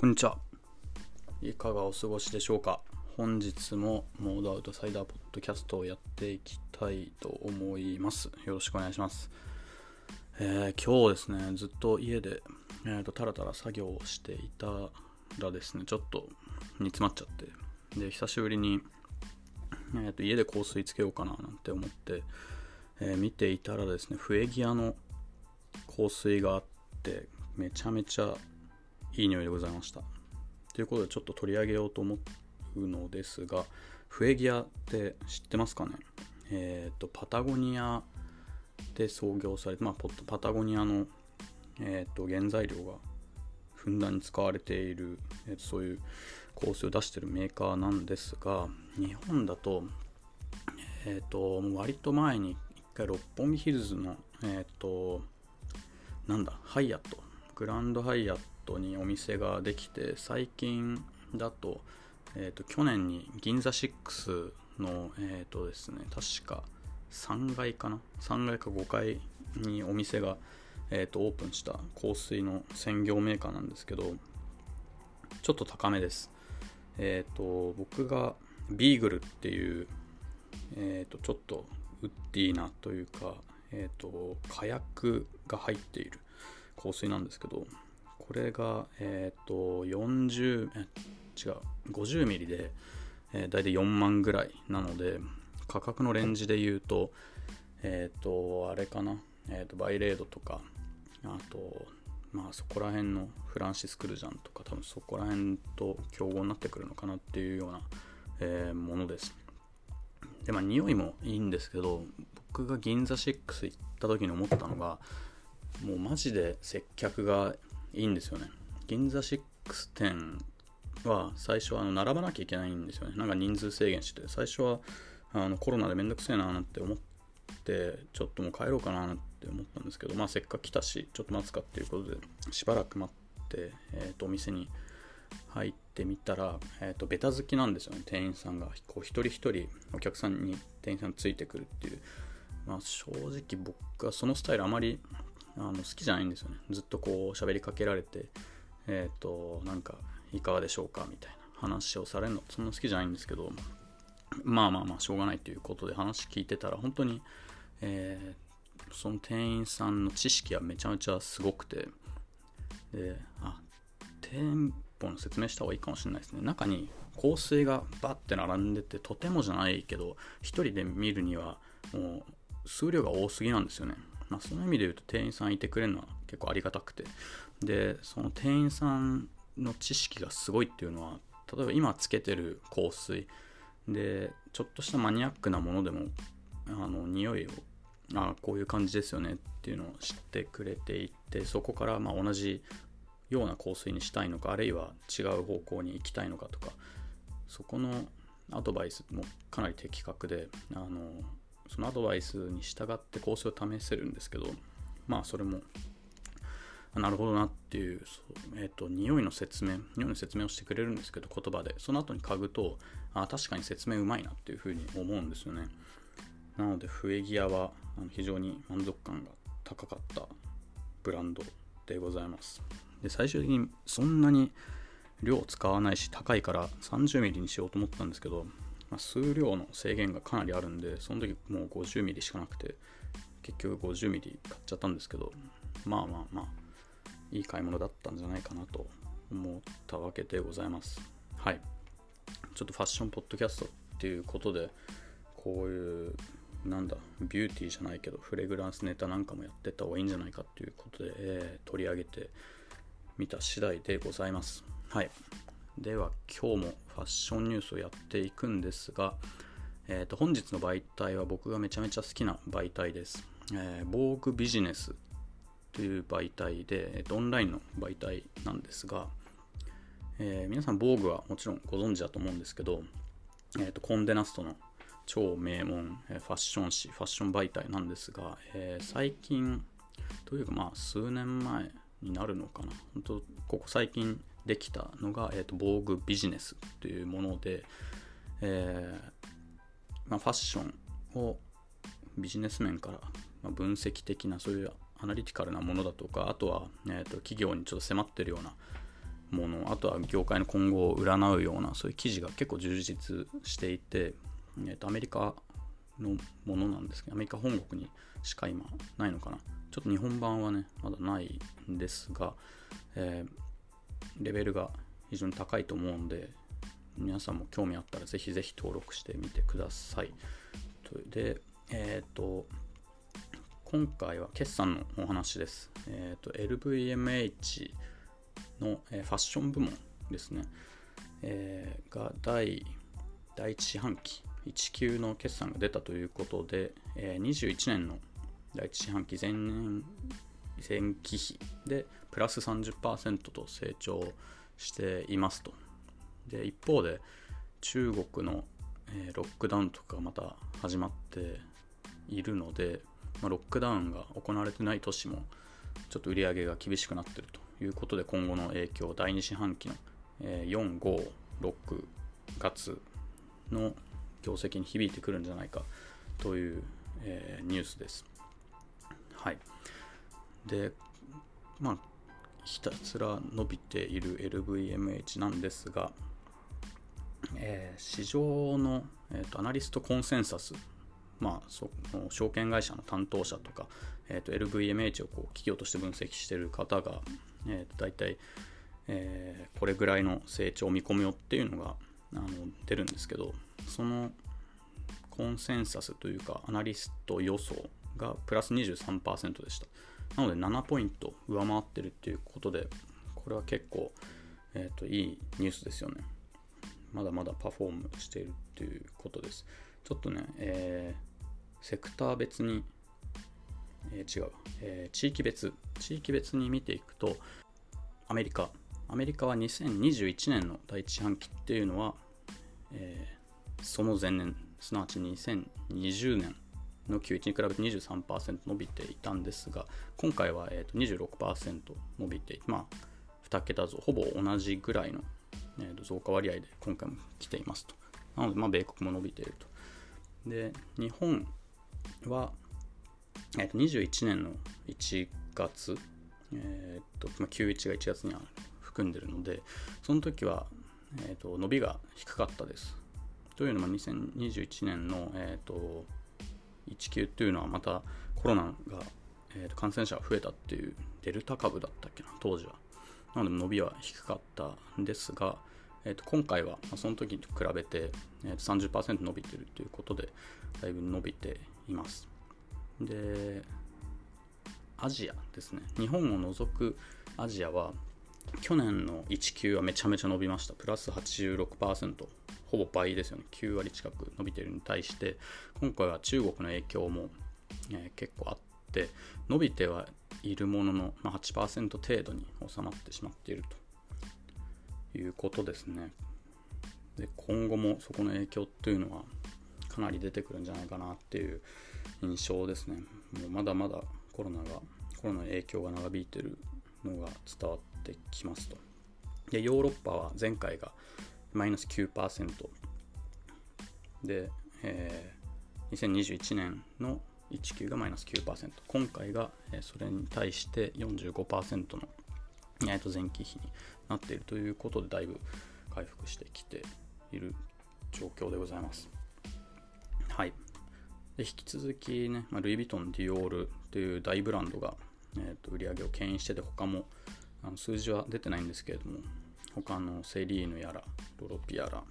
こんにちは。いかがお過ごしでしょうか本日もモードアウトサイダーポッドキャストをやっていきたいと思います。よろしくお願いします。えー、今日ですね、ずっと家で、えーと、タラタラ作業をしていたらですね、ちょっと煮詰まっちゃって、で、久しぶりに、えーと、家で香水つけようかななんて思って、えー、見ていたらですね、笛ギアの香水があって、めちゃめちゃいい匂いでございました。ということでちょっと取り上げようと思うのですが、フエギアって知ってますかね？えっ、ー、と、パタゴニアで創業されて、まあ、パタゴニアの、えっ、ー、と原材料がふんだんに使われている、えー、そういう香水を出しているメーカーなんですが、日本だと、えっ、と、割と前に一回六本木ヒルズの、えっ、と、なんだ、ハイアット、グランドハイアットにお店ができて最近だと,、えーと、去年に銀座6の、えーとですね、確か3階かな？3階か5階にお店が、えーと、オープンした香水の専業メーカーなんですけどちょっと高めです。えっ、ー、と僕がビーグルっていう、えー、とちょっとウッディーなというか、えー、と火薬が入っている香水なんですけどこれが、えっ、ー、と、40、え、違う、50ミリで、えー、大体4万ぐらいなので、価格のレンジで言うと、えっ、ー、と、あれかな、えっ、と、バイレードとか、あと、まあそこら辺のフランシス・クルジャンとか、多分そこら辺と競合になってくるのかなっていうような、えー、ものです。で、まあ匂いもいいんですけど、僕が銀座6行った時に思ったのが、もうマジで接客がいいんですよね。銀座6店は最初はあの並ばなきゃいけないんですよね。なんか人数制限して、最初はあのコロナでめんどくせえななんて思って、ちょっともう帰ろうかななんて思ったんですけど、まあせっかく来たし、ちょっと待つかっていうことで、しばらく待って、えっ、ー、と、お店に入ってみたら、えっ、ー、と、ベタ好きなんですよね、店員さんが。こう一人一人お客さんに店員さんついてくるっていう。まあ正直僕はそのスタイルあまりあの好きじゃないんですよね。ずっとこう喋りかけられてえっ、ー、となんかいかがでしょうかみたいな話をされるの。そんな好きじゃないんですけどまあまあまあしょうがないということで話聞いてたら本当に、えー、その店員さんの知識はめちゃめちゃすごくてであ店舗の説明した方がいいかもしれないですね。中に香水がバッて並んでてとてもじゃないけど1人で見るにはもう数量が多すぎなんですよね。まあ、その意味で言うと店員さんいてくれるのは結構ありがたくて。でその店員さんの知識がすごいっていうのは例えば今つけてる香水。でちょっとしたマニアックなものでもあの匂いをあこういう感じですよねっていうのを知ってくれていてそこからま同じような香水にしたいのかあるいは違う方向に行きたいのかとかそこのアドバイスもかなり的確であのそのアドバイスに従って香水を試せるんですけどまあそれもなるほどなっていう、えっ、ー、と、匂いの説明、匂いの説明をしてくれるんですけど、言葉で、その後に嗅ぐと、あ確かに説明うまいなっていうふうに思うんですよね。なので、フエギアは非常に満足感が高かったブランドでございます。で、最終的にそんなに量使わないし、高いから 30mm にしようと思ったんですけど、まあ、数量の制限がかなりあるんで、その時もう 50mm しかなくて、結局 50mm 買っちゃったんですけど、まあまあまあ、いい買い物だったんじゃないかなと思ったわけでございます。はい。ちょっとファッションポッドキャストっていうことで、こういう、なんだ、ビューティーじゃないけど、フレグランスネタなんかもやってった方がいいんじゃないかっていうことで、えー、取り上げてみた次第でございます。はい。では今日もファッションニュースをやっていくんですが、えー、と本日の媒体は僕がめちゃめちゃ好きな媒体です。えー、ボーグビジネスという媒体で、えー、とオンラインの媒体なんですが、えー、皆さん、防具はもちろんご存知だと思うんですけど、えー、とコンデナストの超名門、えファッション誌、ファッション媒体なんですが、えー、最近、というかまあ数年前になるのかな、本当ここ最近できたのが、えーと、防具ビジネスというもので、えー、まあ、ファッションをビジネス面から、ま分析的なそういうアナリティカルなものだとかあとは、えーと、企業にちょっと迫ってるような、ものあとは業界の今後を占うようなそういう記事が結構充実していて、えー、とアメリカのものなんですけどアメリカ本国にしか今ないのかな。ちょっと日本版はねまだないんですが、えー、レベルが非常に高いと思うんで皆さんも興味あったらぜひぜひ登録してみてくださいでえっ、ー、と今回は決算のお話です。えっ、ー、と LVMH の、え、ファッション部門ですね、えー、が第第1四半期1級の決算が出たということで、えー、21年の第1四半期前年前期比でプラス30%と成長していますと。で一方で中国の、えー、ロックダウンとかがまた始まっているので、まあ、ロックダウンが行われてない都市もちょっと売り上げが厳しくなっているということで今後の影響第2四半期の4、5、6月の業績に響いてくるんじゃないかという、えー、ニュースです。はい。で、まあ、ひたすら伸びている LVMH なんですが、えー、市場の、えーとアナリストコンセンサスまあ、その証券会社の担当者とか、えー、と LVMH をこう企業として分析している方が、えー、と大体、えー、これぐらいの成長見込みよっていうのがあの出るんですけどそのコンセンサスというかアナリスト予想がプラス23%でした。なので7ポイント上回ってるっていうことでこれは結構、えー、といいニュースですよね。まだまだパフォームしているっていうことです。ちょっとね、えーセクター別に、えー、違う、えー、地域別、地域別に見ていくと、アメリカ、アメリカは2021年の第一半期っていうのは、えー、その前年、すなわち2020年の Q1 に比べて23%伸びていたんですが、今回は、えー、と26%伸びて、まあ、2桁増、ほぼ同じぐらいの、えー、と増加割合で今回も来ていますと。なので、まあ、米国も伸びていると。で、日本は、えー、と21年の1月、えーとまあ、91が1月には含んでいるのでその時は、えーと、伸びが低かったです。というのも2021年の、えーと、1級というのはまたコロナが、えーと、感染者が増えたっていうデルタ株だったっけな当時は。なので伸びは低かったんですが、えー、と今回は、その時と比べて、えー、と30%伸びてるということでだいぶ伸びています。で、アジアですね。日本を除くアジアは、去年の1級はめちゃめちゃ伸びました。プラス86%。ほぼ倍ですよね。9割近く伸びているに対して、今回は中国の影響も、え、結構あって、伸びてはいるものの、ま、8%程度に収まってしまっているということですね。で今後もそこの影響っていうのはかなり出てくるんじゃないかなっていう印象ですね。もうまだまだコロナが、コロナの影響が長引いてるのが伝わってきますと。で、ヨーロッパは前回がマイナス9%で、えー、2021年の1級がマイナス9%今回が、えそれに対して45%の、えー、と前期比になっているということでだいぶ回復してきている状況でございます。はい。で引き続きね、まあ、ルイ・ヴィトン、ディオールという大ブランドが、えーと、売り上げを牽引してて、他もあの数字は出てないんですけれども、他のセリーヌやら、ロロピやら、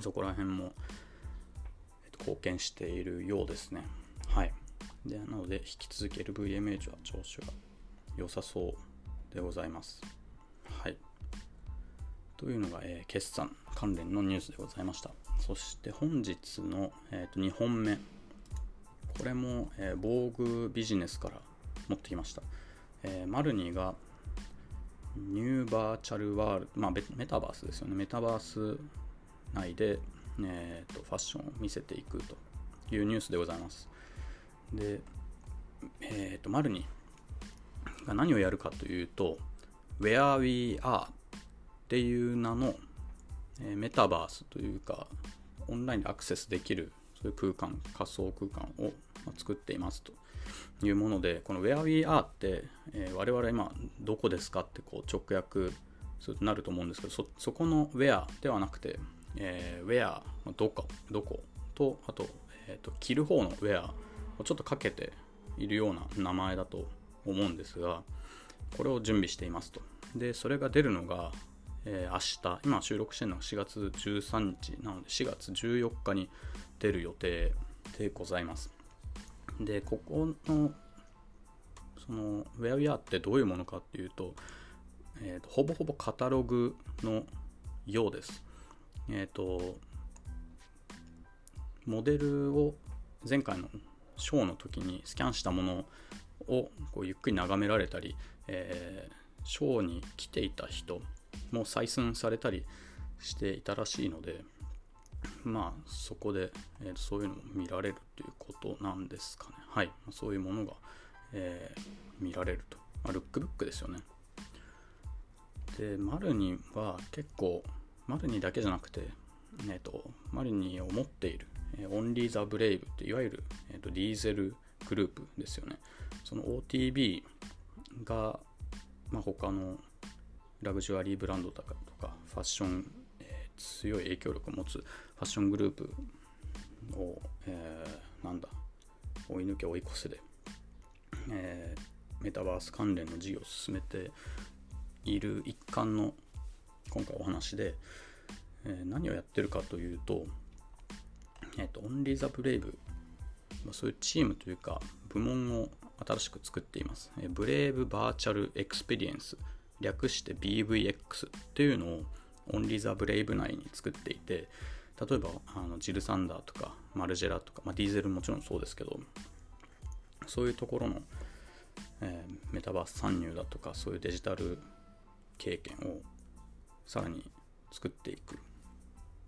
そこら辺も、えーと、貢献しているようですね。はい。でなので、引き続き LVMH は調子が良さそうでございます。はい。というのが、えー、決算関連のニュースでございました。そして本日の、えー、と2本目。これも、えー、防具ビジネスから持ってきました。えー、マルニがニューバーチャルワールド、まあ、メタバースですよね。メタバース内で、えーと、ファッションを見せていくというニュースでございます。で、えっ、ー、と、マルニが何をやるかというと、Where We Are っていう名の、えメタバースというか、オンラインでアクセスできるそういう空間、仮想空間を作っていますというもので、この Where We Are って、えー、我々今どこですかってこう直訳なると思うんですけどそそこの where ではなくて、えー、where どこどことあと,、えーと、着る方の where をちょっとかけているような名前だと思うんですがこれを準備していますと。でそれが出るのが、えー、明日今収録してるのが4月13日なので4月14日に出る予定でございます。でここのその Where We Are ってどういうものかっていうと,、えーと、ほぼほぼカタログのようです。えっ、ー、とモデルを前回のショーの時にスキャンしたものをこうゆっくり眺められたり、えー、ショーに来ていた人も採寸されたりしていたらしいのでまあそこで、えー、そういうのも見られるということなんですかね。はい。そういうものが、えー、見られると、まあ、ルックブックですよね。で Marniは結構 Marniだけじゃなくて、えーと、 Marniを持っている、えー、 Only The Brave っていわゆる、えーと、ディーゼルグループですよね。その OTB が、まあ、他のラグジュアリーブランドとかファッション、えー、強い影響力を持つファッショングループを、えー、なんだ追い抜け追い越せで、えー、メタバース関連の事業を進めている一環の今回お話で、えー、何をやってるかというと、えっ、ー、と、 Only The Brave、そういうチームというか、部門を新しく作っています。えー、 Brave Virtual Xperience、略して BVX っていうのをオンリーザブレイブ内に作っていて、例えばあのジル・サンダーとかマルジェラとか、まあ、ディーゼルもちろんそうですけどそういうところの、えー、メタバース参入だとかそういうデジタル経験をさらに作っていく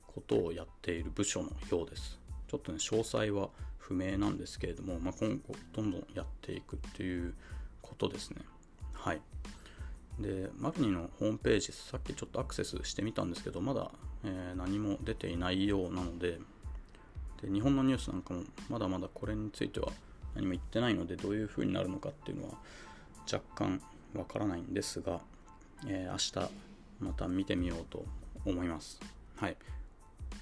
ことをやっている部署のようです。ちょっとね詳細は不明なんですけれども、まあ、今後どんどんやっていくっていうことですね。はい。でマルニのホームページさっきちょっとアクセスしてみたんですけどまだえー、何も出ていないようなのでで日本のニュースなんかもまだまだこれについては何も言ってないのでどういう風になるのかっていうのは若干わからないんですが、えー、明日また見てみようと思います。はい、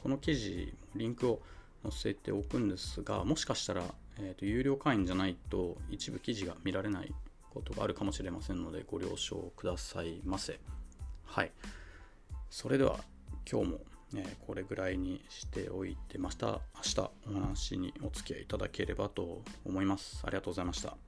この記事リンクを載せておくんですがもしかしたら、えーと、有料会員じゃないと一部記事が見られないことがあるかもしれませんのでご了承くださいませ。はい。それでは今日も、えこれぐらいにしておいてまた明日お話にお付き合いいただければと思います。ありがとうございました。